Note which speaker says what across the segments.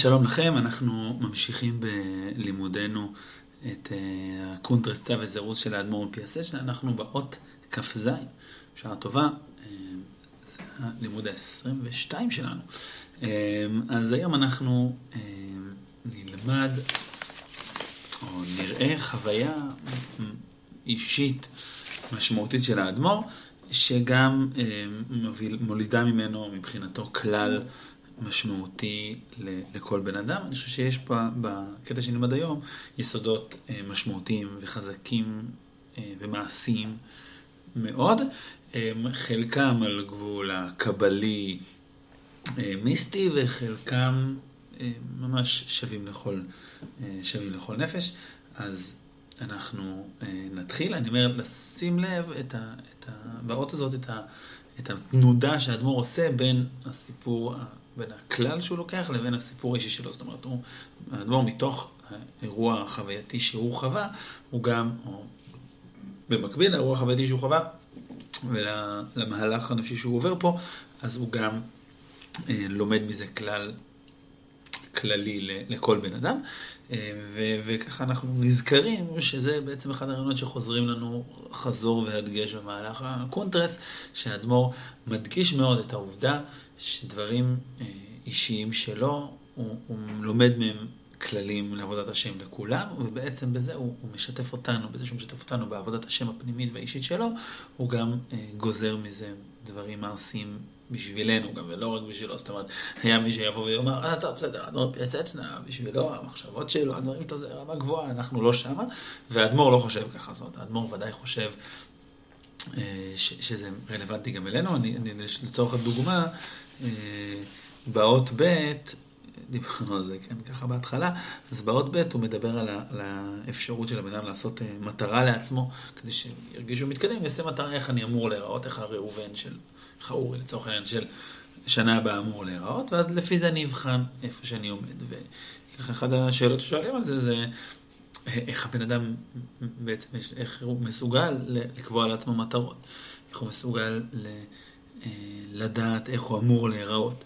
Speaker 1: שלום לכם, אנחנו ממשיכים בלימודנו את אה, הקונטרס צו וזירוז של האדמו"ר מפיאסצ'נה, אנחנו באות כ"ז, בשעה טובה, אה, זה הלימוד ה-22 שלנו. אה, אז היום אנחנו נלמד, או נראה חוויה אישית משמעותית של האדמו"ר, שגם מולידה ממנו מבחינתו כלל משמעותי לכל בן אדם. אני חושב שיש פה, בקטע שנלמד היום, יסודות אה, משמעותיים וחזקים אה, ומעשיים מאוד. אה, חלקם על גבול הקבלי מיסטי וחלקם ממש שווים לכל, שווים לכל נפש. אז אנחנו נתחיל, אני אומר, לשים לב את ה, את ה, באות הזאת, את, ה, את התנודה שהאדמו"ר עושה בין הסיפור בין הכלל שהוא לוקח לבין הסיפור האישי שלו. זאת אומרת, הוא, האדמו"ר מתוך האירוע החווייתי שהוא חווה, הוא גם, או במקביל לאירוע החווייתי שהוא חווה, ולמהלך הנפשי שהוא עובר פה, אז הוא גם אה, לומד מזה כלל כללי לכל בן אדם, אה, וככה אנחנו נזכרים שזה בעצם אחד הרעיונות שחוזרים לנו חזור והדגש במהלך הקונטרס, שהאדמו"ר מדגיש מאוד את העובדה שדברים אה, אישיים שלו, הוא, הוא לומד מהם כללים לעבודת השם לכולם, ובעצם בזה הוא, הוא משתף אותנו, בזה שהוא משתף אותנו בעבודת השם הפנימית והאישית שלו, הוא גם אה, גוזר מזה דברים מעשיים בשבילנו גם, ולא רק בשבילו, זאת אומרת, היה מי שיבוא ויאמר, אה, טוב, בסדר, אדמו"ר פיאסצנה, בשבילו, המחשבות שלו, הדברים שלו זה רמה גבוהה, אנחנו לא שמה, והאדמו"ר לא חושב ככה, זאת אומרת, האדמו"ר ודאי חושב אה, ש, שזה רלוונטי גם אלינו, אני, אני לצורך הדוגמה, אה, באות ב', דיברנו על זה, כן, ככה בהתחלה, אז באות ב' הוא מדבר על, ה, על האפשרות של הבן אדם לעשות מטרה לעצמו, כדי שירגישו מתקדם, יעשה מטרה איך אני אמור להיראות, איך הראובן של, איך האורי לצורך העניין של שנה הבאה אמור להיראות, ואז לפי זה אני אבחן איפה שאני עומד. וככה אחת השאלות ששואלים על זה, זה איך הבן אדם בעצם, איך הוא מסוגל לקבוע לעצמו מטרות, איך הוא מסוגל ל... אה, לדעת איך הוא אמור להיראות.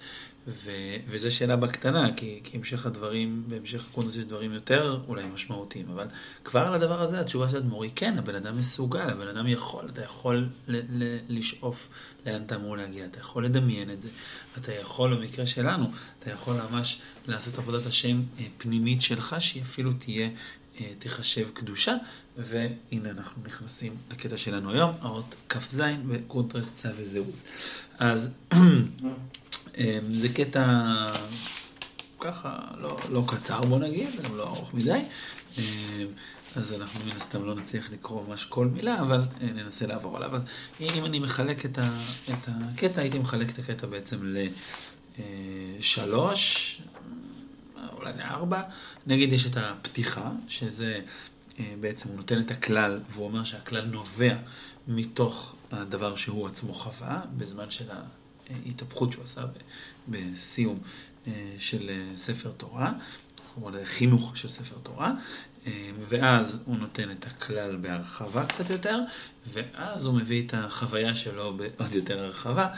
Speaker 1: ו- וזו שאלה בקטנה, כי, כי המשך הדברים, בהמשך הקונטרס יש דברים יותר אולי משמעותיים, אבל כבר על הדבר הזה התשובה של אדמו"ר היא כן, הבן אדם מסוגל, הבן אדם יכול, אתה יכול ל- ל- לשאוף לאן אתה אמור להגיע, אתה יכול לדמיין את זה, אתה יכול, במקרה שלנו, אתה יכול ממש לעשות עבודת השם אה, פנימית שלך, שהיא אפילו תהיה אה, תחשב קדושה, והנה אנחנו נכנסים לקטע שלנו היום, האות כ"ז וקונטרס צו וזירוז. אז אה, זה קטע ככה לא, לא קצר בוא נגיד, גם לא ארוך מדי, אה, אז אנחנו מן הסתם לא נצליח לקרוא ממש כל מילה, אבל ננסה לעבור עליו. אז אם אני מחלק את, ה, את הקטע, הייתי מחלק את הקטע בעצם לשלוש, אולי לארבע. נגיד יש את הפתיחה, שזה אה, בעצם הוא נותן את הכלל, והוא אומר שהכלל נובע מתוך הדבר שהוא עצמו חווה, בזמן של ההתהפכות שהוא עשה בסיום אה, של אה, ספר תורה, או חינוך של ספר תורה, ואז הוא נותן את הכלל בהרחבה קצת יותר, ואז הוא מביא את החוויה שלו בעוד יותר הרחבה,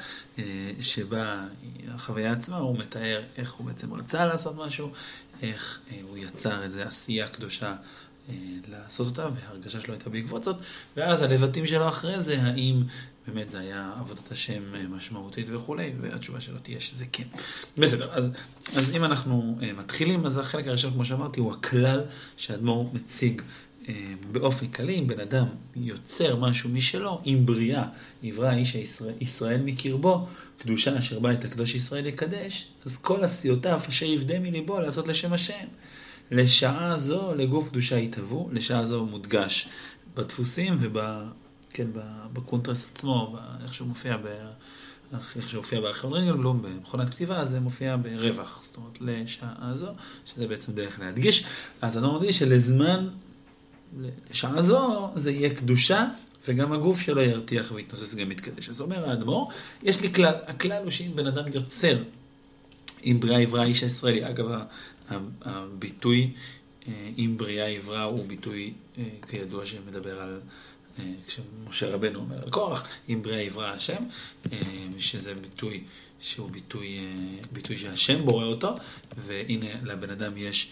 Speaker 1: שבה החוויה עצמה, הוא מתאר איך הוא בעצם רצה לעשות משהו, איך אה, הוא יצר איזו עשייה קדושה אה, לעשות אותה, וההרגשה שלו הייתה בעקבות זאת, ואז הלבטים שלו אחרי זה, האם באמת זה היה עבודת השם אה, משמעותית וכולי, והתשובה שלו תהיה שזה כן. בסדר, אז, אז אם אנחנו מתחילים, אז החלק הראשון, כמו שאמרתי, הוא הכלל שהאדמו"ר מציג באופן כללי, אם בן אדם יוצר משהו משלו, עם בריאה, יברא איש הישראל, ישראל מקרבו, קדושה אשר בא את הקדוש ישראל יקדש, אז כל עשיותיו אשר יבדה מליבו לעשות לשם השם. לשעה זו לגוף קדושה יתהוו, לשעה זו מודגש בדפוסים ובקונטרס כן, עצמו, איך שהוא מופיע ב... איך שהופיע בארכיון רגלבלום במכונת כתיבה, זה מופיע ברווח, זאת אומרת לשעה זו, שזה בעצם דרך להדגיש. אז אני מדגיש שלזמן לשעה זו זה יהיה קדושה, וגם הגוף שלו ירתיח ויתנוסס גם יתקדש. אז אומר האדמו"ר, יש לי כלל, הכלל הוא שאם בן אדם יוצר עם בריאה עברה איש הישראלי, אגב, הביטוי אה, בריאה עברה הוא ביטוי, אה, כידוע, שמדבר על, כשמשה רבנו אומר על קורח, אם בריאה יברא השם, שזה ביטוי שהוא ביטוי, ביטוי שהשם בורא אותו, והנה לבן אדם יש,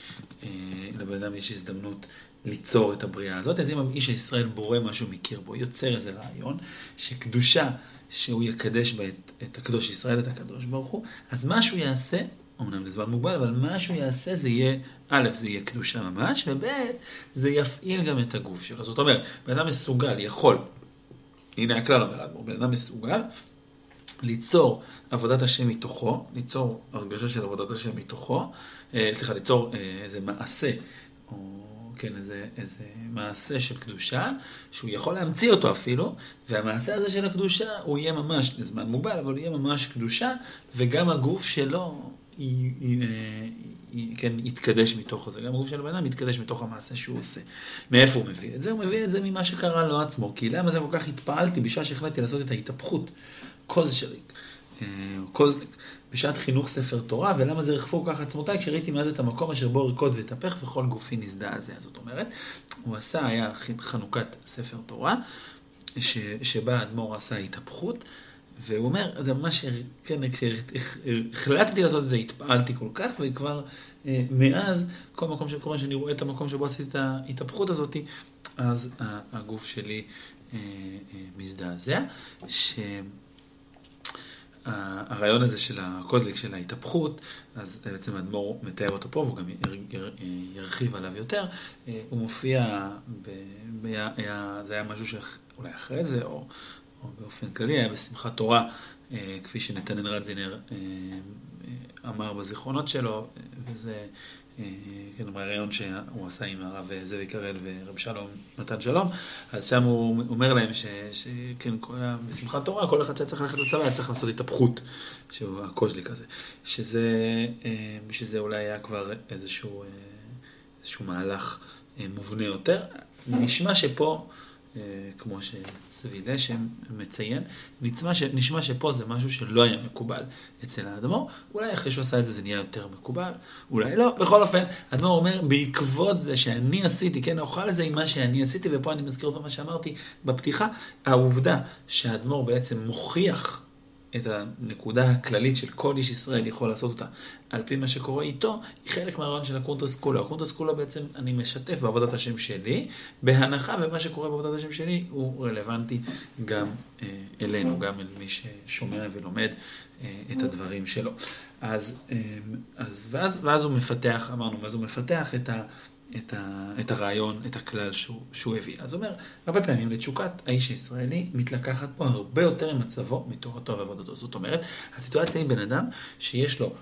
Speaker 1: לבן אדם יש הזדמנות ליצור את הבריאה הזאת. אז אם איש הישראל בורא משהו מקרבו, יוצר איזה רעיון, שקדושה, שהוא יקדש בה את, את הקדוש ישראל, את הקדוש ברוך הוא, אז מה שהוא יעשה, אמנם לזמן מוגבל, אבל מה שהוא יעשה זה יהיה, א', זה יהיה קדושה ממש, וב', זה יפעיל גם את הגוף שלו. זאת אומרת, בן אדם מסוגל, יכול, הנה הכלל אומר האדמו"ר, בן אדם מסוגל ליצור עבודת השם מתוכו, ליצור הרגשה של עבודת השם מתוכו, אה, סליחה, ליצור אה, איזה מעשה, או כן, איזה, איזה מעשה של קדושה, שהוא יכול להמציא אותו אפילו, והמעשה הזה של הקדושה, הוא יהיה ממש לזמן מוגבל, אבל הוא יהיה ממש קדושה, וגם הגוף שלו, היא, כן, יתקדש מתוך זה. גם הגוף של הבן אדם יתקדש מתוך המעשה שהוא עושה. מאיפה הוא מביא את זה? הוא מביא את זה ממה שקרה לו עצמו. כי למה זה כל כך התפעלתי בשעה שהחלטתי לעשות את ההתהפכות? קוזשריק, קוזליק. בשעת חינוך ספר תורה, ולמה זה רכפו כך עצמותיי, כשראיתי מאז את המקום אשר בו ארקוד ואתהפך וכל גופי נזדעזע. זאת אומרת, הוא עשה, היה חנוכת ספר תורה, ש, שבה האדמו"ר עשה התהפכות, והוא אומר, זה ממש, כן, כשהחלטתי לעשות את זה, התפעלתי כל כך, וכבר אה, מאז, כל מקום, כל פעם שאני רואה את המקום שבו עשיתי את ההתהפכות הזאת, אז הגוף שלי אה, אה, מזדעזע. ש... הרעיון הזה של הקודליק, של ההתהפכות, אז בעצם האדמו"ר מתאר אותו פה, והוא גם ירחיב עליו יותר. הוא מופיע, ב, ב, היה, זה היה משהו שאולי אחרי זה, או, או באופן כללי, היה בשמחת תורה, כפי שנתנאל רדזינר אמר בזיכרונות שלו, וזה אה, כן, בריאיון שהוא עשה עם הרב זאביק קרל ורב שלום מתן שלום, אז שם הוא אומר להם שכן, בשמחת תורה, כל אחד שהיה צריך ללכת לצבא היה צריך לעשות התהפכות, שהוא הקוז'ליק הזה, שזה, אה, שזה אולי היה כבר איזשהו, אה, איזשהו מהלך מובנה יותר. נשמע שפה... אה, כמו שצבי לשם מציין, נשמע, ש, נשמע שפה זה משהו שלא היה מקובל אצל האדמו"ר, אולי אחרי שהוא עשה את זה זה נהיה יותר מקובל, אולי לא, בכל אופן, האדמו"ר אומר, בעקבות זה שאני עשיתי, כן, אוכל לזה עם מה שאני עשיתי, ופה אני מזכיר אותו מה שאמרתי בפתיחה, העובדה שהאדמו"ר בעצם מוכיח את הנקודה הכללית של כל איש ישראל יכול לעשות אותה על פי מה שקורה איתו, היא חלק מהרעיון של הקונטרס כולה. הקונטרס כולה בעצם אני משתף בעבודת השם שלי, בהנחה ומה שקורה בעבודת השם שלי הוא רלוונטי גם אה, אלינו, גם אל מי ששומע ולומד אה, את הדברים שלו. אז, אה, אז ואז, ואז הוא מפתח, אמרנו, ואז הוא מפתח את ה... את, ה, את הרעיון, את הכלל שהוא, שהוא הביא. אז אומר, הרבה פעמים לתשוקת האיש הישראלי מתלקחת פה הרבה יותר ממצבו מתורתו ועבודתו. זאת אומרת, הסיטואציה היא בן אדם שיש לו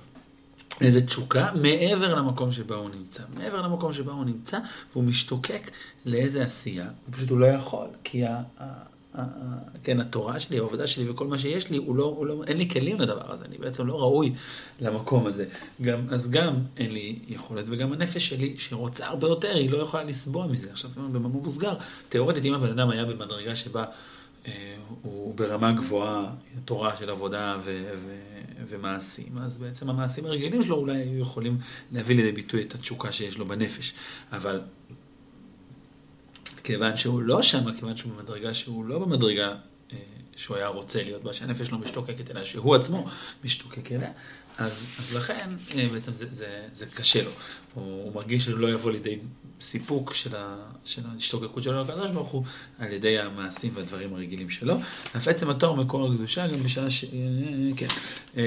Speaker 1: איזו תשוקה מעבר למקום שבה הוא נמצא. מעבר למקום שבה הוא נמצא, והוא משתוקק לאיזה עשייה, הוא פשוט הוא לא יכול, כי ה... כן, התורה שלי, העבודה שלי וכל מה שיש לי, הוא לא, הוא לא, אין לי כלים לדבר הזה, אני בעצם לא ראוי למקום הזה. גם, אז גם אין לי יכולת, וגם הנפש שלי, שרוצה הרבה יותר, היא לא יכולה לסבוע מזה. עכשיו, במאמר מוסגר, תאורטית, אם הבן אדם היה במדרגה שבה אה, הוא ברמה גבוהה, תורה של עבודה ו, ו, ומעשים, אז בעצם המעשים הרגילים שלו אולי היו יכולים להביא לידי ביטוי את התשוקה שיש לו בנפש. אבל כיוון שהוא לא שם, כיוון שהוא במדרגה שהוא לא במדרגה אה, שהוא היה רוצה להיות בה, שהנפש לא משתוקקת אליה, שהוא עצמו משתוקק אליה, אז, אז לכן אה, בעצם זה, זה, זה קשה לו. הוא, הוא מרגיש שהוא לא יבוא לידי סיפוק של, של ההשתוקקות שלו לקדוש ברוך הוא על ידי המעשים והדברים הרגילים שלו. אף עצם התואר מקור הקדושה גם בשעה, ש... כן.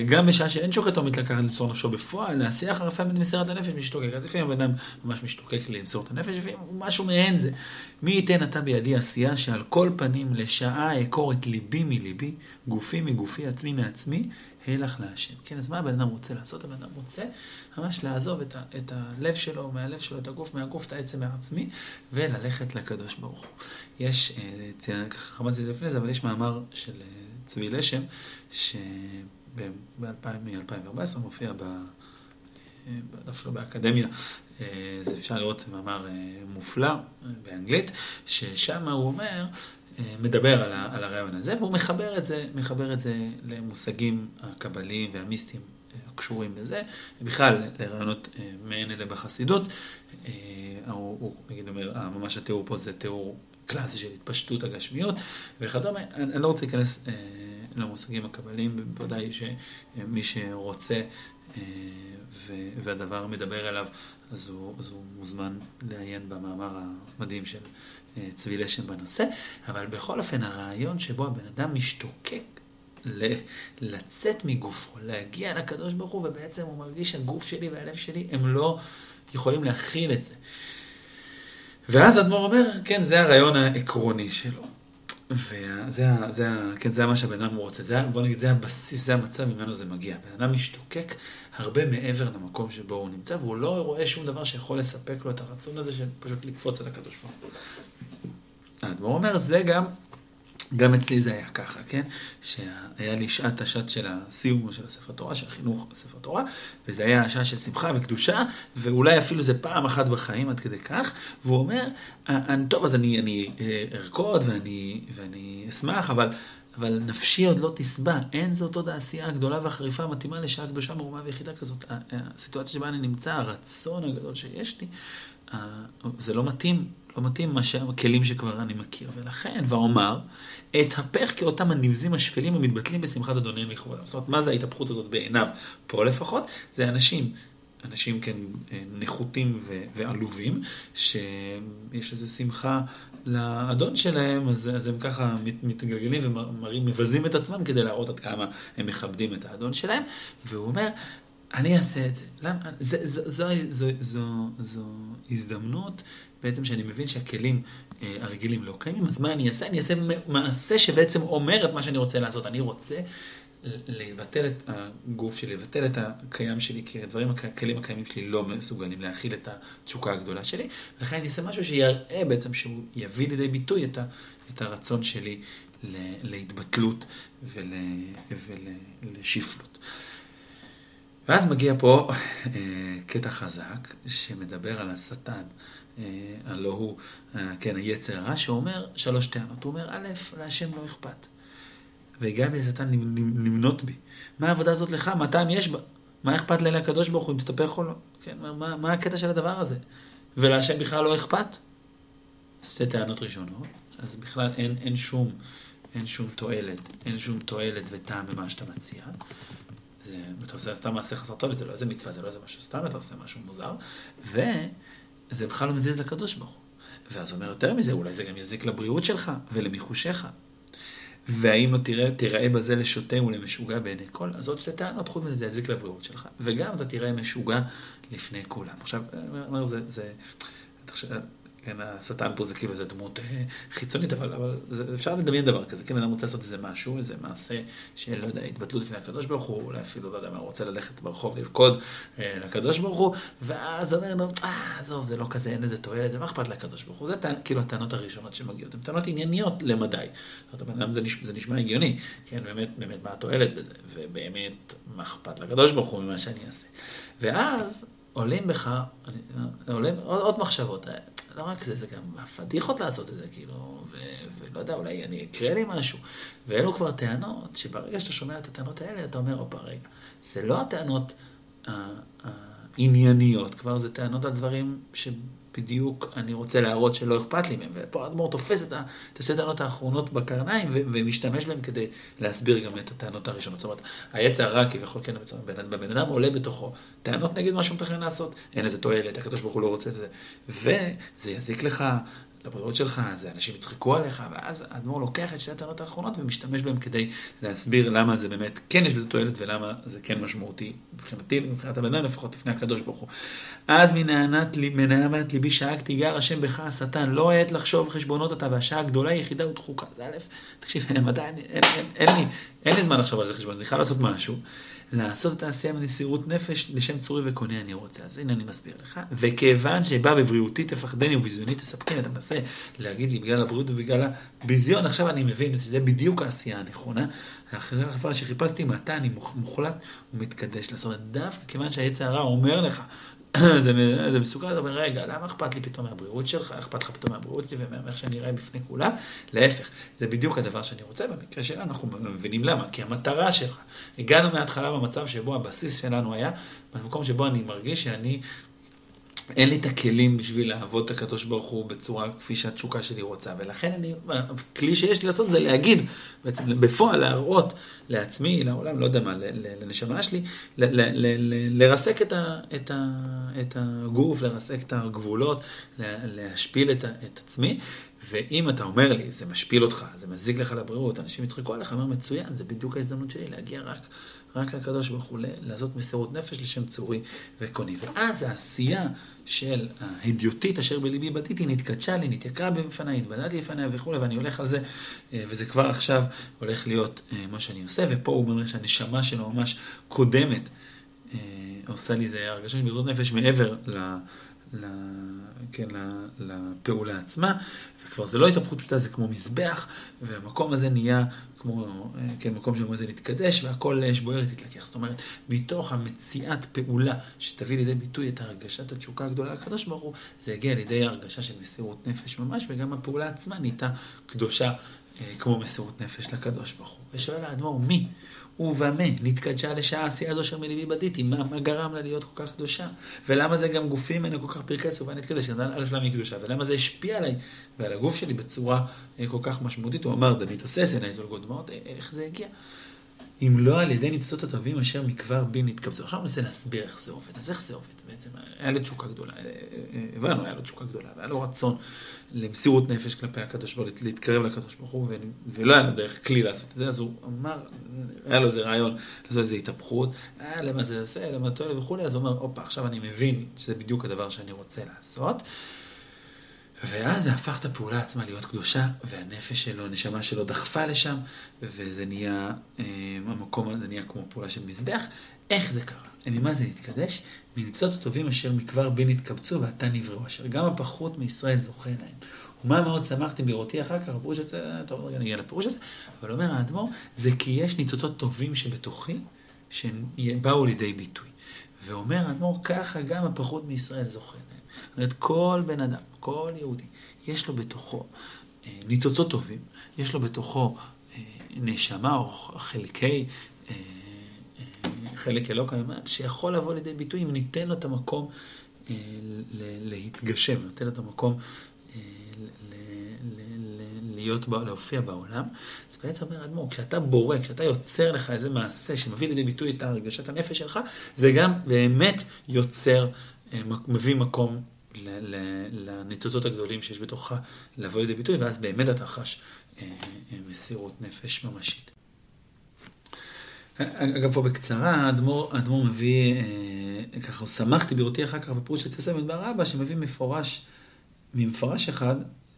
Speaker 1: גם בשעה שאין שוקתו מתלקחת למסור נפשו בפועל, להסיע אחר יפה מסירת הנפש משתוקק. אז לפעמים הבן אדם ממש משתוקק למסור את הנפש, לפעמים משהו מעין זה. מי ייתן אתה בידי עשייה שעל כל פנים לשעה אעקור את ליבי מליבי, גופי מגופי, עצמי מעצמי, הלך להשם. כן, אז מה הבן אדם רוצה לעשות? הבן אדם רוצה ממש לעזוב את, ה, את הלב שלו, מהלב שלו, את הגוף, מהגוף, את העצם מעצמי, וללכת לקדוש ברוך הוא. יש, אה, ציין, ככה חמדתי את זה לפני זה, אבל יש מאמר של אה, צבי לשם, שב-2014 מופיע ב... אה, בדף שלו באקדמיה, זה אפשר לראות מאמר מופלא באנגלית, ששם הוא אומר מדבר על, על הרעיון הזה, והוא מחבר את זה, מחבר את זה למושגים הקבליים והמיסטיים הקשורים לזה, ובכלל לרעיונות מעין אלה בחסידות. הוא, הוא נגיד אומר, ממש התיאור פה זה תיאור קלאסי של התפשטות הגשמיות וכדומה. אני, אני לא רוצה להיכנס אה, למושגים הקבליים, בוודאי שמי שרוצה אה, והדבר מדבר אליו, אז הוא, אז הוא מוזמן לעיין במאמר המדהים של אה, צבי לשם בנושא, אבל בכל אופן הרעיון שבו הבן אדם משתוקק לצאת מגופו, להגיע לקדוש ברוך הוא, ובעצם הוא מרגיש שהגוף שלי והלב שלי הם לא יכולים להכיל את זה. ואז אדמו"ר אומר, כן, זה הרעיון העקרוני שלו. וזה זה, כן, זה מה שהבן אדם רוצה, זה, בוא נגיד, זה הבסיס, זה המצב ממנו זה מגיע. בן אדם משתוקק הרבה מעבר למקום שבו הוא נמצא, והוא לא רואה שום דבר שיכול לספק לו את הרצון הזה של פשוט לקפוץ על הקדוש ברוך הוא. האדמו"ר אומר, זה גם גם אצלי זה היה ככה, כן? שהיה לי שעת השעת של הסיום של הספר תורה, של החינוך בספר תורה, וזה היה השעה של שמחה וקדושה, ואולי אפילו זה פעם אחת בחיים עד כדי כך, והוא אומר, טוב, אז אני, אני אה, ארקוד ואני, ואני אשמח, אבל, אבל נפשי עוד לא תשבע, אין זאת עוד העשייה הגדולה והחריפה המתאימה לשעה קדושה מרומה ויחידה כזאת. הסיטואציה שבה אני נמצא, הרצון הגדול שיש לי, זה לא מתאים לא מתאים מה שהכלים שכבר אני מכיר. ולכן, ואומר, אתהפך כאותם הנבזים השפלים המתבטלים בשמחת אדוניהם לכבודם. זאת אומרת, מה זה ההתהפכות הזאת בעיניו? פה לפחות, זה אנשים, אנשים כן נחותים ועלובים, שיש איזו שמחה לאדון שלהם, אז, אז הם ככה מתגלגלים ומראים, מבזים את עצמם כדי להראות עד כמה הם מכבדים את האדון שלהם. והוא אומר, אני אעשה את זה. למה? זו, זו, זו, זו, זו, זו הזדמנות בעצם שאני מבין שהכלים אה, הרגילים לא קיימים, אז מה אני אעשה? אני אעשה מעשה שבעצם אומר את מה שאני רוצה לעשות. אני רוצה לבטל את הגוף שלי, לבטל את הקיים שלי, כי הדברים, הכלים הקיימים שלי לא מסוגלים להכיל את התשוקה הגדולה שלי, ולכן אני אעשה משהו שיראה בעצם, שהוא יביא לידי ביטוי את, ה, את הרצון שלי להתבטלות ול, ולשפלות. ואז מגיע פה אה, קטע חזק שמדבר על השטן. אה, הלא הוא, אה, כן, היצר הרע, שאומר שלוש טענות. הוא אומר, א', להשם לא אכפת. והגע בי השטן למנות בי. מה העבודה הזאת לך? מה טעם יש בה? מה אכפת לי לקדוש ברוך הוא אם תתהפך או לא? כן, מה, מה הקטע של הדבר הזה? ולהשם בכלל לא אכפת? שתי טענות ראשונות, אז בכלל אין, אין שום, אין שום תועלת, אין שום תועלת וטעם במה שאתה מציע. זה, אתה עושה סתם מעשה חסר תועלת, זה לא איזה מצווה, זה לא איזה משהו סתם, אתה עושה משהו מוזר. ו... זה בכלל לא מזיז לקדוש ברוך הוא. ואז אומר יותר מזה, אולי זה גם יזיק לבריאות שלך ולמיחושיך. והאם לא תראה, תיראה בזה לשוטה ולמשוגע בעיני כל? אז עוד שתי טענות, חוץ מזה זה יזיק לבריאות שלך. וגם אתה תראה משוגע לפני כולם. עכשיו, אני אומר, זה, זה, כן, השטן פה זה כאילו איזה דמות אה, חיצונית, אבל, אבל זה, אפשר לדמיין דבר כזה. כן, אדם רוצה לעשות איזה משהו, איזה מעשה של, לא יודע, התבטלות לפני הקדוש ברוך הוא, אולי אפילו, לא יודע מה, רוצה ללכת ברחוב לרקוד אה, לקדוש ברוך הוא, ואז אומר לו, אה, עזוב, זה לא כזה, אין לזה תועלת, זה מה אכפת לקדוש ברוך הוא? זה טענ, כאילו הטענות הראשונות שמגיעות, הן טענות ענייניות למדי. זאת אומרת, זה, נשמע, זה נשמע הגיוני, כן, באמת, באמת, מה התועלת בזה, ובאמת, מה אכפת לקדוש ברוך הוא ממה שאני אעשה. ואז עולים בך, עולים עוד, עוד מחשבות. לא רק זה, זה גם פדיחות לעשות את זה, כאילו, ו- ולא יודע, אולי אני אקרא לי משהו. ואלו כבר טענות, שברגע שאתה שומע את הטענות האלה, אתה אומר, הופה, רגע, זה לא הטענות הענייניות, כבר זה טענות על דברים ש... בדיוק אני רוצה להראות שלא אכפת לי מהם. ופה האדמו"ר תופס את, השתי הטענות האחרונות בקרניים ומשתמש בהם כדי להסביר גם את הטענות הראשונות. זאת אומרת, העץ הרע כביכול כן בבן אדם עולה בתוכו טענות נגד מה שהוא מתכנן לעשות, אין לזה תועלת, הקדוש ברוך הוא לא רוצה את זה, וזה יזיק לך, לבריאות שלך, זה אנשים יצחקו עליך, ואז האדמו"ר לוקח את שתי הטענות האחרונות ומשתמש בהם כדי להסביר למה זה באמת, כן יש בזה תועלת ולמה זה כן משמעותי מבחינתי, מבחינת הבן אדם, לפחות לפני הקדוש ברוך הוא. אז מנעמת ליבי שאגתי גר השם בך השטן, לא עת לחשוב חשבונות אתה, והשעה הגדולה היחידה ודחוקה. זה א', תקשיב, עדיין, אין, אין לי זמן לחשוב על זה חשבון, אני חייב לעשות משהו. לעשות את העשייה במסירות נפש לשם צורי וקונה אני רוצה. אז הנה אני מסביר לך. וכיוון שבא בבריאותי תפחדני ובזיוני תספקני, אתה מנסה להגיד לי בגלל הבריאות ובגלל הביזיון, עכשיו אני מבין שזה בדיוק העשייה הנכונה. אחרי החפרה שחיפשתי מתי אני מוחלט ומתקדש לעשות. דווקא כיוון שהעץ הרע אומר לך זה, מסוכן, אתה אומר, רגע, למה אכפת לי פתאום מהבריאות שלך, אכפת לך פתאום מהבריאות שלי ומאיך שאני אראה בפני כולם? להפך, זה בדיוק הדבר שאני רוצה, במקרה שלנו אנחנו מבינים למה, כי המטרה שלך, הגענו מההתחלה במצב שבו הבסיס שלנו היה, במקום שבו אני מרגיש שאני אין לי את הכלים בשביל לעבוד את הקדוש ברוך הוא בצורה כפי שהתשוקה שלי רוצה, ולכן אני, הכלי שיש לי לעשות זה להגיד, בעצם בפועל להראות לעצמי, לעולם, לא יודע מה, לנשמה שלי, לרסק את, ה, את, ה, את הגוף, לרסק את הגבולות, להשפיל את, את עצמי, ואם אתה אומר לי, זה משפיל אותך, זה מזיק לך לבריאות, אנשים יצחקו עליך, אני אומר, מצוין, זה בדיוק ההזדמנות שלי להגיע רק, רק לקדוש ברוך הוא, לעשות מסירות נפש לשם צורי וקוני. ואז העשייה של ההדיוטית אשר בליבי בדיתי נתקדשה לי, נתייקרה בפניי, התבדלתי לפניה וכולי, ואני הולך על זה, אה, וזה כבר עכשיו הולך להיות אה, מה שאני עושה, ופה הוא אומר שהנשמה שלו ממש קודמת, אה, עושה לי איזה הרגשה של בריאות נפש מעבר. כן, לפעולה עצמה, וכבר זה לא התהפכות פשוטה, זה כמו מזבח, והמקום הזה נהיה כמו, כן, מקום שאומר זה להתקדש, והכל אש בוערת תתלקח. זאת אומרת, מתוך המציאת פעולה שתביא לידי ביטוי את הרגשת התשוקה הגדולה לקדוש ברוך הוא, זה יגיע לידי הרגשה של מסירות נפש ממש, וגם הפעולה עצמה נהייתה קדושה אה, כמו מסירות נפש לקדוש ברוך הוא. ושואל האדמו"ר, מי? ובמה נתקדשה לשעה עשייה זו אשר מליבי בדיתי, מה, מה גרם לה להיות כל כך קדושה? ולמה זה גם גופים ממנו כל כך פרקס ובה נתקדש? א', למה היא קדושה? ולמה זה השפיע עליי ועל הגוף שלי בצורה אה, כל כך משמעותית? הוא אמר, דמית עושה עיניי זולגות דמעות, אה, איך זה הגיע? אם לא על ידי ניצוצות הטובים אשר מכבר בי נתקבצו. עכשיו ננסה להסביר איך זה עובד. אז איך זה עובד בעצם? היה לו תשוקה גדולה, אה, הבנו, היה לו תשוקה גדולה, והיה לו רצון למסירות נפש כלפי הקדוש ברוך הוא, להתקרב לקדוש ברוך הוא, ולא היה לו דרך כלי לעשות את זה, אז הוא אמר, היה לו איזה רעיון לעשות איזו התהפכות, אה, למה זה עושה, למה טועה וכולי, אז הוא אומר, הופה, עכשיו אני מבין שזה בדיוק הדבר שאני רוצה לעשות. ואז זה הפך את הפעולה עצמה להיות קדושה, והנפש שלו, הנשמה שלו דחפה לשם, וזה נהיה, אה, המקום הזה נהיה כמו פעולה של מזבח. איך זה קרה? ממה זה התקדש? מניצות הטובים אשר מכבר בי נתקבצו ועתה נבראו, אשר גם הפחות מישראל זוכה להם. ומה מאוד שמחתי בראותי אחר כך, הפירוש הזה, טוב, רגע נגיע לפירוש הזה, אבל אומר האדמו"ר, זה כי יש ניצוצות טובים שבתוכי, שבאו לידי ביטוי. ואומר האדמו"ר, ככה גם הפחות מישראל זוכה להם. אומרת, כל בן אדם, כל יהודי, יש לו בתוכו אה, ניצוצות טובים, יש לו בתוכו אה, נשמה או חלקי, אה, חלק אלוקא ממד, שיכול לבוא לידי ביטוי אם ניתן לו את המקום להתגשם, ניתן לו את המקום להיות, להופיע בעולם. אז בעצם אומר האדמו"ר, כשאתה בורא, כשאתה יוצר לך איזה מעשה שמביא לידי ביטוי את הרגשת הנפש שלך, זה גם באמת יוצר, מביא מקום לניצוצות הגדולים שיש בתוכה לבוא לידי ביטוי, ואז באמת אתה חש אה, אה, מסירות נפש ממשית. אגב, פה בקצרה, האדמו"ר מביא, אה, ככה, שמחתי בראותי אחר כך בפירוש של צסר מדבר אבא, שמביא מפורש, ממפורש אחד,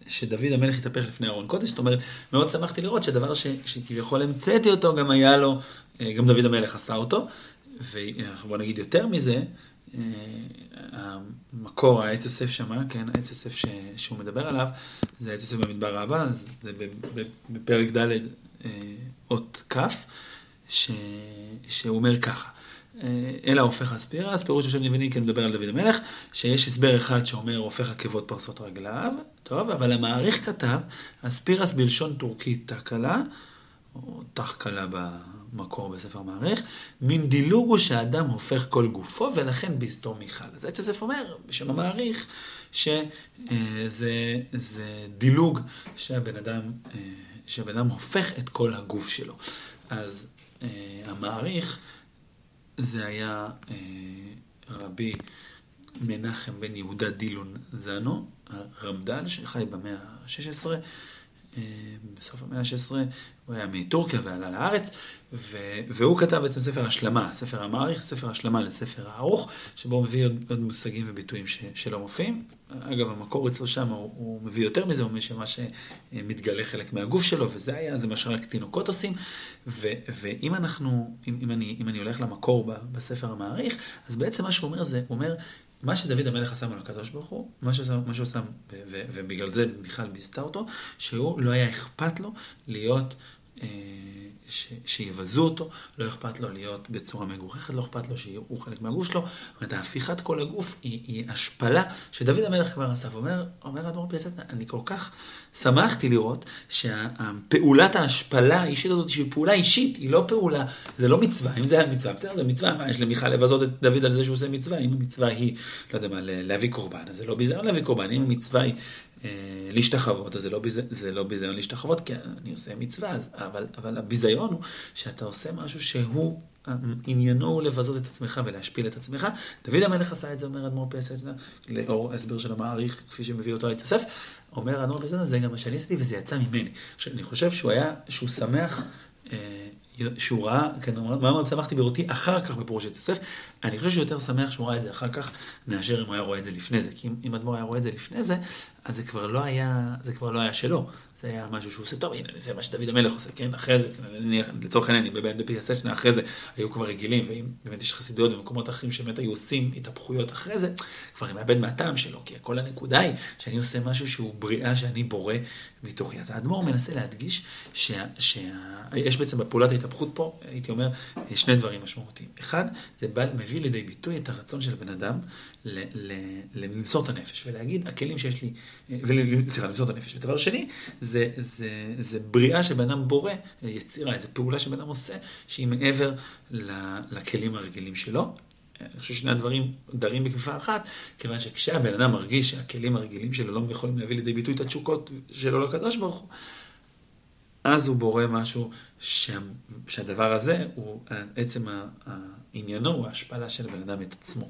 Speaker 1: שדוד המלך התהפך לפני ארון קודש, זאת אומרת, מאוד שמחתי לראות שדבר ש, שכביכול המצאתי אותו, גם היה לו, גם דוד המלך עשה אותו, ובוא נגיד יותר מזה, המקור, העץ יוסף שמה, כן, העץ יוסף ש, שהוא מדבר עליו, זה העץ יוסף במדבר הבא, זה בפרק ד' אה, אות כ', שהוא אומר ככה. אה, אלא הופך אספירה, אז פירוש השם נבני כן מדבר על דוד המלך, שיש הסבר אחד שאומר הופך עקבות פרסות רגליו, טוב, אבל המעריך כתב, אספירס בלשון טורקית תקלה, או תח קלה במקור בספר מעריך, מין דילוג הוא שהאדם הופך כל גופו, ולכן בסתור מיכל. אז עץ יוסף אומר, בשם המעריך, שזה זה דילוג שהבן אדם, שהבן אדם הופך את כל הגוף שלו. אז המעריך, זה היה רבי מנחם בן יהודה דילון זנו, רמד"ל, שחי במאה ה-16. בסוף המאה ה-16, הוא היה מטורקיה ועלה לארץ, ו... והוא כתב בעצם ספר השלמה, ספר המעריך, ספר השלמה לספר הארוך, שבו הוא מביא עוד, עוד מושגים וביטויים ש... שלא מופיעים. אגב, המקור אצלו שם, הוא, הוא מביא יותר מזה, הוא מביא שמה שמתגלה חלק מהגוף שלו, וזה היה, זה מה שרק תינוקות עושים. ו... ואם אנחנו, אם, אם, אני, אם אני הולך למקור בספר המעריך, אז בעצם מה שהוא אומר זה, הוא אומר, מה שדוד המלך עשה מול הקדוש ברוך הוא, מה שהוא עשה, ובגלל זה מיכל ביסתה אותו, שהוא לא היה אכפת לו להיות ש, שיבזו אותו, לא אכפת לו להיות בצורה מגוחכת, לא אכפת לו שהוא חלק מהגוף שלו. זאת אומרת, ההפיכת כל הגוף היא, היא השפלה שדוד המלך כבר עשה. ואומר, אומר אדמו"ר פייסטנה, אני כל כך שמחתי לראות שפעולת ההשפלה האישית הזאת, שהיא פעולה אישית, היא לא פעולה, זה לא מצווה, אם זה היה מצווה, בסדר, זה מצווה, מה יש למיכל לבזות את דוד על זה שהוא עושה מצווה, אם המצווה היא, לא יודע מה, להביא קורבן, אז זה לא ביזיון להביא קורבן, אם המצווה היא אה, להשתחוות, אז זה לא, ביז... זה לא ביזיון להשתחוות, כי אני עושה מצווה, אז, אבל, אבל הביזיון הוא שאתה עושה משהו שהוא, עניינו הוא לבזות את עצמך ולהשפיל את עצמך. דוד המלך עשה את זה, אומר אדמו"ר פסצנה, לאור ההסבר של המעריך, כפי שמביא אותו את יוסף, אומר אדמו"ר פסצנה, זה גם מה שאני עשיתי וזה יצא ממני. אני חושב שהוא היה, שהוא שמח. אה, שהוא ראה, כן, מה מאוד שמחתי בראותי אחר כך בפירוש את יוסף, אני חושב שהוא יותר שמח שהוא ראה את זה אחר כך, מאשר אם הוא היה רואה את זה לפני זה. כי אם אדמו"ר היה רואה את זה לפני זה, אז זה כבר לא היה, זה כבר לא היה שלו. זה היה משהו שהוא עושה טוב, הנה, זה מה שדוד המלך עושה, כן? אחרי זה, לצורך העניין, אני בבן דפי הסשנה, אחרי זה היו כבר רגילים, ואם באמת יש חסידויות במקומות אחרים שבאמת היו עושים התהפכויות אחרי זה, כבר אני מאבד מהטעם שלו, כי כל הנקודה היא שאני עושה משהו שהוא בריאה שאני בורא מתוכי. אז האדמו"ר מנסה להדגיש שיש בעצם בפעולת ההתהפכות פה, הייתי אומר, שני דברים משמעותיים. אחד, זה בא, מביא לידי ביטוי את הרצון של הבן אדם למסור את הנפש ולהגיד, הכלים שיש לי, סליחה, למסור את הנפש. ודבר שני, זה, זה, זה בריאה שבן אדם בורא, יצירה, איזו פעולה שבן אדם עושה, שהיא מעבר לכלים הרגילים שלו. אני חושב ששני הדברים דרים בכפיפה אחת, כיוון שכשהבן אדם מרגיש שהכלים הרגילים שלו לא יכולים להביא לידי ביטוי את התשוקות שלו לקדוש ברוך הוא, אז הוא בורא משהו שה, שהדבר הזה הוא עצם העניינו, הוא ההשפלה של בן אדם את עצמו.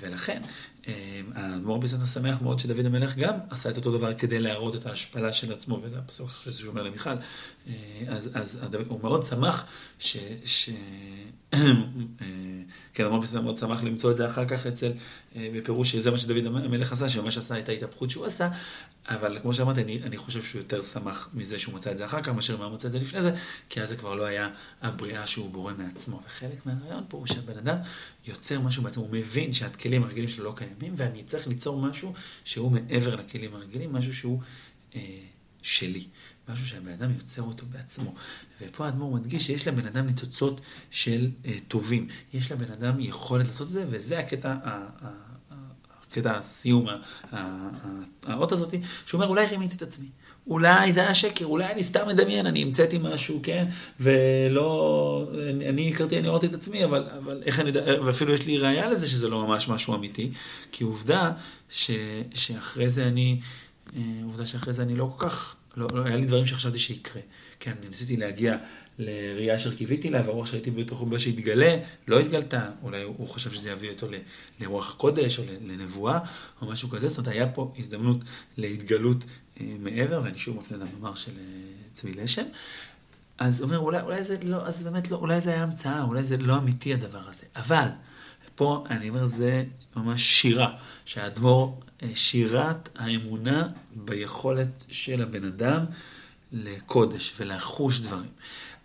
Speaker 1: ולכן, האדמו"ר בסנטה שמח מאוד שדוד המלך גם עשה את אותו דבר כדי להראות את ההשפלה של עצמו, וזה הפסוק אחרי שהוא אומר למיכל. אה, אז, אז הוא מאוד שמח ש... ש אה, כן, אמר בסדר מאוד שמח למצוא את זה אחר כך אצל, בפירוש שזה מה שדוד המלך עשה, שממש עשה את ההתהפכות שהוא עשה, אבל כמו שאמרתי, אני, אני חושב שהוא יותר שמח מזה שהוא מצא את זה אחר כך, מאשר מה מצא את זה לפני זה, כי אז זה כבר לא היה הבריאה שהוא בורא מעצמו. וחלק מהרעיון פה הוא שהבן אדם יוצר משהו בעצמו, הוא מבין שהכלים הרגילים שלו לא קיימים, ואני צריך ליצור משהו שהוא מעבר לכלים הרגילים, משהו שהוא אה, שלי. משהו שהבן אדם יוצר אותו בעצמו. ופה האדמו"ר מדגיש שיש לבן אדם ניצוצות של אה, טובים. יש לבן אדם יכולת לעשות את זה, וזה הקטע קטע הסיום, האות הזאת, שהוא אומר, אולי רימיתי את עצמי. אולי זה היה שקר, אולי אני סתם מדמיין, אני המצאתי משהו, כן? ולא, אני, הכרתי, אני ראיתי את עצמי, אבל, אבל איך אני יודע, ואפילו יש לי ראייה לזה שזה לא ממש משהו אמיתי, כי עובדה ש, שאחרי זה אני, אה, עובדה שאחרי זה אני לא כל כך, לא, לא, היה לי דברים שחשבתי שיקרה. כן, אני ניסיתי להגיע לראייה אשר קיוויתי לה, והרוח שהייתי בתוכו בה שהתגלה, לא התגלתה, אולי הוא חשב שזה יביא אותו לרוח הקודש, או לנבואה, או משהו כזה, זאת אומרת, היה פה הזדמנות להתגלות אה, מעבר, ואני שוב מפנה למאמר של אה, צבי לשם. אז אומר, אולי, אולי זה לא, אז באמת לא, אולי זה היה המצאה, אולי זה לא אמיתי הדבר הזה. אבל, פה אני אומר, זה ממש שירה, שהאדמו"ר, אה, שירת האמונה ביכולת של הבן אדם לקודש ולחוש דברים.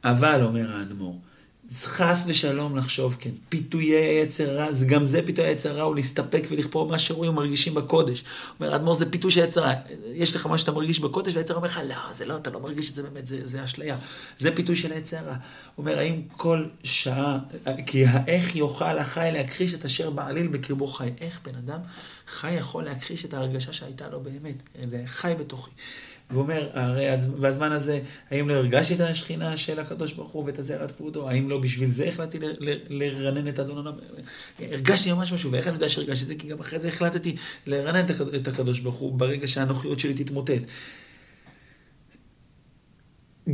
Speaker 1: אבל, אומר האדמו"ר, חס ושלום לחשוב, כן, פיתויי היצר רע, גם זה פיתוי היצר רע, הוא להסתפק ולכפור מה שרואים ומרגישים בקודש. אומר, אדמו"ר, זה פיתוי של היצר רע. יש לך מה שאתה מרגיש בקודש, והיצר אומר לך, לא, זה לא, אתה לא מרגיש את זה באמת, זה, זה אשליה. זה פיתוי של היצר רע. הוא אומר, האם כל שעה, כי איך יוכל החי להכחיש את אשר בעליל בקרבו חי? איך בן אדם חי יכול להכחיש את ההרגשה שהייתה לו באמת, וחי בתוכי. ואומר, הרי בזמן הזה, האם לא הרגשתי את השכינה של הקדוש ברוך הוא ואת הזערת כבודו? האם לא בשביל זה החלטתי לרנן את אדון עולם? הרגשתי ממש משהו, ואיך אני יודע שהרגשתי את זה? כי גם אחרי זה החלטתי לרנן את הקדוש ברוך הוא ברגע שהנוחיות שלי תתמוטט.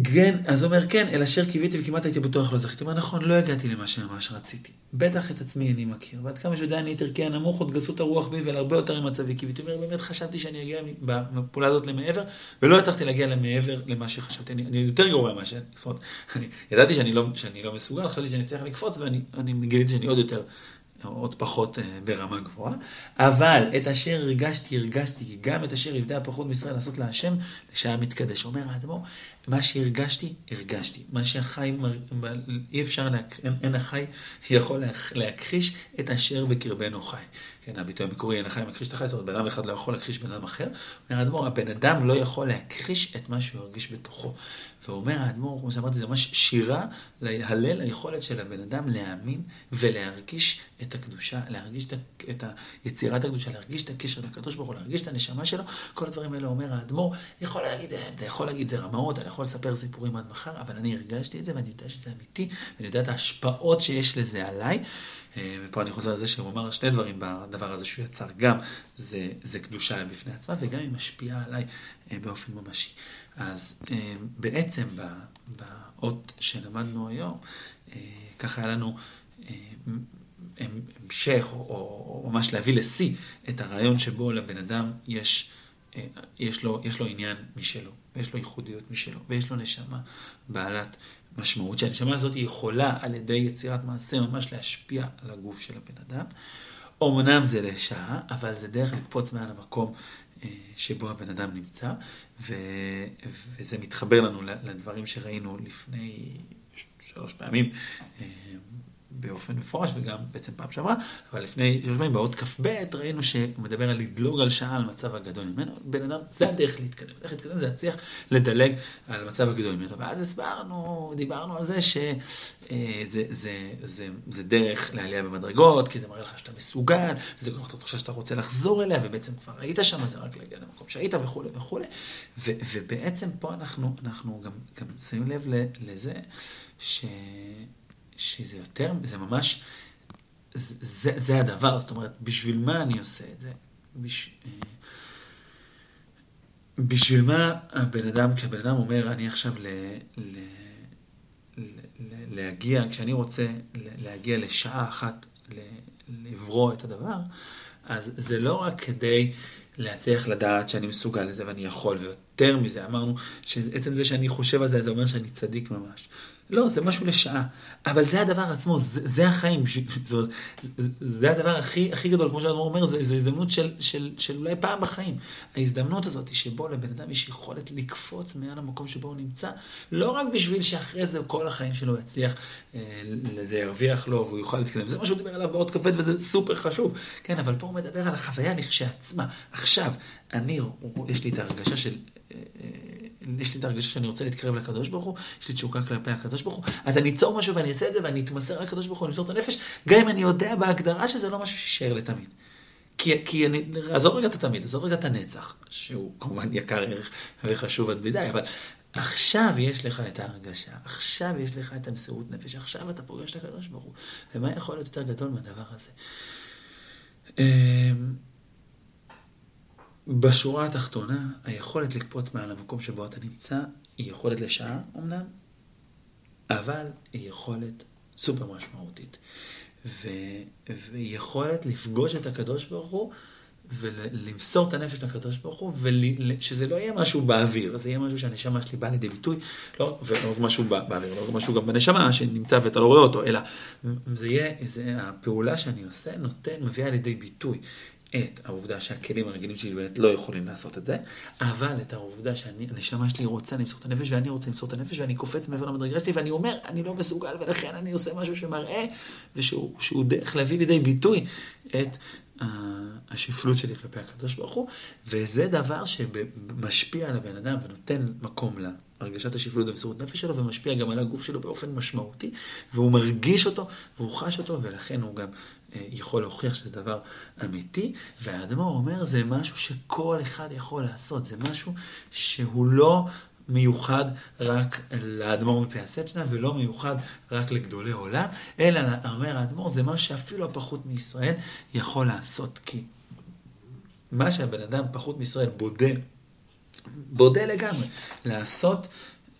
Speaker 1: כן, אז הוא אומר, כן, אל אשר קיוויתי וכמעט הייתי בטוח לא זכיתי. הוא אומר, נכון, לא הגעתי למה שממש רציתי. בטח את עצמי איני מכיר. ועד כמה שיודע אני את ערכי הנמוך, עוד גסות הרוח בי ועל הרבה יותר ממצבי קיוויתי. הוא אומר, באמת חשבתי שאני אגיע בפעולה הזאת למעבר, ולא הצלחתי להגיע למעבר למה שחשבתי. אני, אני יותר גרוע ממה ש... זאת אומרת, אני ידעתי שאני לא, שאני לא מסוגל, חשבתי שאני צריך לקפוץ, ואני גיליתי שאני עוד יותר עוד פחות אה, ברמה גבוהה, אבל את אשר הרגשתי, הרגשתי, כי גם את אשר יבדה הפחות מישראל לעשות להשם, לשעה מתקדש. אומר האדמו"ר, מה שהרגשתי, הרגשתי. מה שהחי, אי אפשר, אין, אין החי יכול להכחיש את אשר בקרבנו חי. כן, הביטוי המקורי, אין החיים מכחיש את החיים, זאת אומרת, בן אדם אחד לא יכול להכחיש בן אדם אחר. אומר האדמו"ר, הבן אדם לא יכול להכחיש את מה שהוא הרגיש בתוכו. ואומר האדמו"ר, כמו שאמרתי, זה ממש שירה להלל היכולת של הבן אדם להאמין ולהרגיש את הקדושה, להרגיש את יצירת הקדושה, להרגיש את הקשר לקדוש ברוך הוא, להרגיש את הנשמה שלו. כל הדברים האלה אומר האדמו"ר, יכול להגיד, אתה יכול להגיד זה רמאות, אני יכול לספר סיפורים עד מחר, אבל אני הרגשתי את זה ואני יודע שזה אמיתי, ואני יודע את ההשפעות שיש לזה עליי. אה, ופה אני חוזר לזה שהוא אמר שני דברים בדבר הזה שהוא יצר. גם זה, זה קדושה בפני עצמה, וגם היא משפיעה עליי אה, באופן ממשי. אז אה, בעצם באות שלמדנו היום, ככה היה לנו המשך, או, או ממש להביא לשיא את הרעיון שבו לבן אדם יש, יש, לו, יש לו עניין משלו, ויש לו ייחודיות משלו, ויש לו נשמה בעלת משמעות שהנשמה הזאת יכולה על ידי יצירת מעשה ממש להשפיע על הגוף של הבן אדם. אמנם זה לשעה, אבל זה דרך לקפוץ מעל המקום אה, שבו הבן אדם נמצא, ו... וזה מתחבר לנו לדברים שראינו לפני שלוש פעמים אה, באופן מפורש, וגם בעצם פעם שעברה, אבל לפני שלוש פעמים באות כ"ב ראינו שהוא מדבר על לדלוג על שעה על מצב הגדול ממנו. בן אדם, זה הדרך להתקדם. הדרך להתקדם זה להצליח לדלג על מצב הגדול ממנו. ואז הסברנו, דיברנו על זה שזה אה, זה, זה, זה, זה דרך לעלייה במדרגות, כי זה מראה לך שאתה מסוגל, וזה לך את התחושה שאתה רוצה לחזור אליה, ובעצם כבר היית שם, זה רק להגיע למקום שהיית וכולי וכולי. ו, ובעצם פה אנחנו, אנחנו גם, גם שמים לב לזה, ש... שזה יותר, זה ממש, זה, זה הדבר, זאת אומרת, בשביל מה אני עושה את זה? בש, אה, בשביל מה הבן אדם, כשהבן אדם אומר, אני עכשיו ל, ל, ל, להגיע, כשאני רוצה להגיע לשעה אחת לברוא את הדבר, אז זה לא רק כדי להצליח לדעת שאני מסוגל לזה ואני יכול, ויותר מזה, אמרנו שעצם זה שאני חושב על זה, זה אומר שאני צדיק ממש. לא, זה משהו לשעה. אבל זה הדבר עצמו, זה, זה החיים. זאת, זה הדבר הכי, הכי גדול, כמו שאתה אומר, זה, זה הזדמנות של, של, של אולי פעם בחיים. ההזדמנות הזאת שבו לבן אדם יש יכולת לקפוץ מעל המקום שבו הוא נמצא, לא רק בשביל שאחרי זה כל החיים שלו יצליח, אה, זה ירוויח לו והוא יוכל להתקדם. זה מה שהוא דיבר עליו בעוד כבד וזה סופר חשוב. כן, אבל פה הוא מדבר על החוויה לכשעצמה. עכשיו, אני, יש לי את ההרגשה של... יש לי את הרגשה שאני רוצה להתקרב לקדוש ברוך הוא, יש לי תשוקה כלפי הקדוש ברוך הוא, אז אני אצור משהו ואני אעשה את זה ואני אתמסר לקדוש ברוך הוא, אני אמסור את הנפש, גם אם אני יודע בהגדרה שזה לא משהו שישאר לתמיד. כי, כי אני, עזוב רגע את התמיד, עזוב רגע את הנצח, שהוא כמובן יקר ערך וחשוב עד מדי, אבל עכשיו יש לך את ההרגשה, עכשיו יש לך את המסירות נפש, עכשיו אתה פוגש את הקדוש ברוך הוא, ומה יכול להיות יותר גדול מהדבר הזה? בשורה התחתונה, היכולת לקפוץ מעל המקום שבו אתה נמצא היא יכולת לשעה אמנם, אבל היא יכולת סופר משמעותית. ו... ויכולת לפגוש את הקדוש ברוך הוא ולמסור את הנפש לקדוש ברוך הוא, ושזה לא יהיה משהו באוויר, זה יהיה משהו שהנשמה שלי באה לידי ביטוי, לא, רק משהו באוויר, לא רק משהו גם בנשמה שנמצא ואתה לא רואה אותו, אלא זה יהיה, זה הפעולה שאני עושה נותן, מביאה לידי ביטוי את העובדה שהכלים הרגילים שלי באמת לא יכולים לעשות את זה, אבל את העובדה שהנשמה שלי רוצה למסור את הנפש ואני רוצה למסור את הנפש ואני קופץ מעבר למדרגה שלי ואני אומר, אני לא מסוגל ולכן אני עושה משהו שמראה ושהוא דרך להביא לידי ביטוי את השפלות שלי כלפי הקדוש ברוך הוא, וזה דבר שמשפיע על הבן אדם ונותן מקום להרגשת השפלות במסירות נפש שלו, ומשפיע גם על הגוף שלו באופן משמעותי, והוא מרגיש אותו, והוא חש אותו, ולכן הוא גם יכול להוכיח שזה דבר אמיתי, והאדמו"ר אומר, זה משהו שכל אחד יכול לעשות, זה משהו שהוא לא מיוחד רק לאדמו"ר מפי הסצ'נה, ולא מיוחד רק לגדולי עולם, אלא, אומר האדמו"ר, זה מה שאפילו הפחות מישראל יכול לעשות, כי מה שהבן אדם פחות מישראל בודה, בודה לגמרי, לעשות,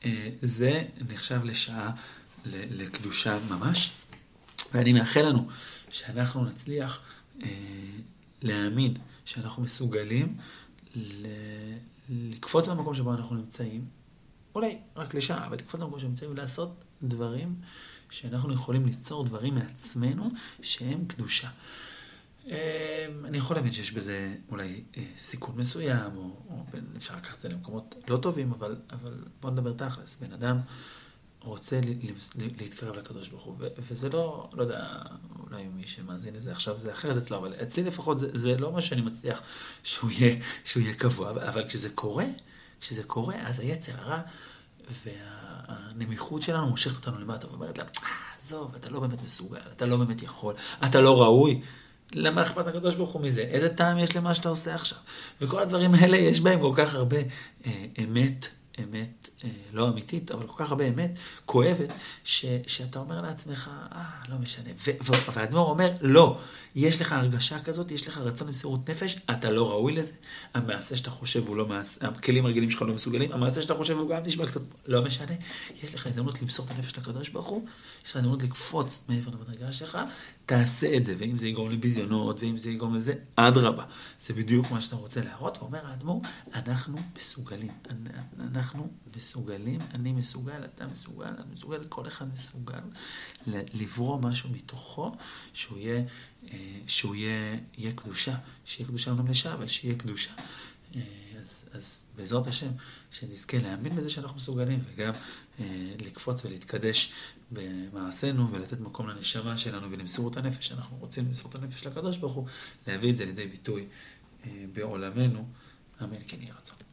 Speaker 1: אה, זה נחשב לשעה לקדושה ממש. ואני מאחל לנו שאנחנו נצליח אה, להאמין שאנחנו מסוגלים לקפוץ מהמקום שבו אנחנו נמצאים, אולי רק לשעה, אבל לקפוץ מהמקום שבו נמצאים ולעשות דברים שאנחנו יכולים ליצור דברים מעצמנו שהם קדושה. אה, אני יכול להבין שיש בזה אולי אה, סיכון מסוים, או, או אפשר לקחת את זה למקומות לא טובים, אבל, אבל בוא נדבר תכלס. בן אדם רוצה להתקרב לקדוש ברוך הוא, וזה לא, לא יודע, אולי מי שמאזין לזה עכשיו זה אחרת אצלו, אבל אצלי לפחות זה, זה לא מה שאני מצליח שהוא יהיה, שהוא יהיה קבוע, אבל כשזה קורה, כשזה קורה, אז היצר הרע והנמיכות שלנו מושכת אותנו למטה ואומרת להם, אה, עזוב, אתה לא באמת מסוגל, אתה לא באמת יכול, אתה לא ראוי. למה אכפת הקדוש ברוך הוא מזה? איזה טעם יש למה שאתה עושה עכשיו? וכל הדברים האלה, יש בהם כל כך הרבה אה, אמת אמת אה, לא אמיתית, אבל כל כך הרבה אמת כואבת, ש, שאתה אומר לעצמך, אה, לא משנה. והאדמו"ר אומר, לא, יש לך הרגשה כזאת, יש לך רצון למסירות נפש, אתה לא ראוי לזה. המעשה שאתה חושב הוא לא מעשה, הכלים הרגילים שלך לא מסוגלים, המעשה שאתה חושב הוא גם נשמע קצת, לא משנה. יש לך הזדמנות למסור את הנפש לקדוש ברוך הוא, יש לך הזדמנות לקפוץ מעבר למדרגה שלך, תעשה את זה, ואם זה יגרום לביזיונות, ואם זה יגרום לזה, אדרבה. זה בדיוק מה שאתה רוצה להראות, ואומר האדמו"ר, אנחנו מסוגלים. אנחנו מסוגלים, אני מסוגל, אתה מסוגל, אני מסוגל, כל אחד מסוגל לברוא משהו מתוכו, שהוא יהיה, אה, שהוא יהיה, יהיה קדושה, שיהיה קדושה גם לשעה, אבל שיהיה קדושה. אה, אז, אז בעזרת השם, שנזכה להאמין בזה שאנחנו מסוגלים, וגם אה, לקפוץ ולהתקדש במעשינו, ולתת מקום לנשמה שלנו ולמסור את הנפש, שאנחנו רוצים למסור את הנפש לקדוש ברוך הוא, להביא את זה לידי ביטוי בעולמנו. אמן כן יהיה רצון.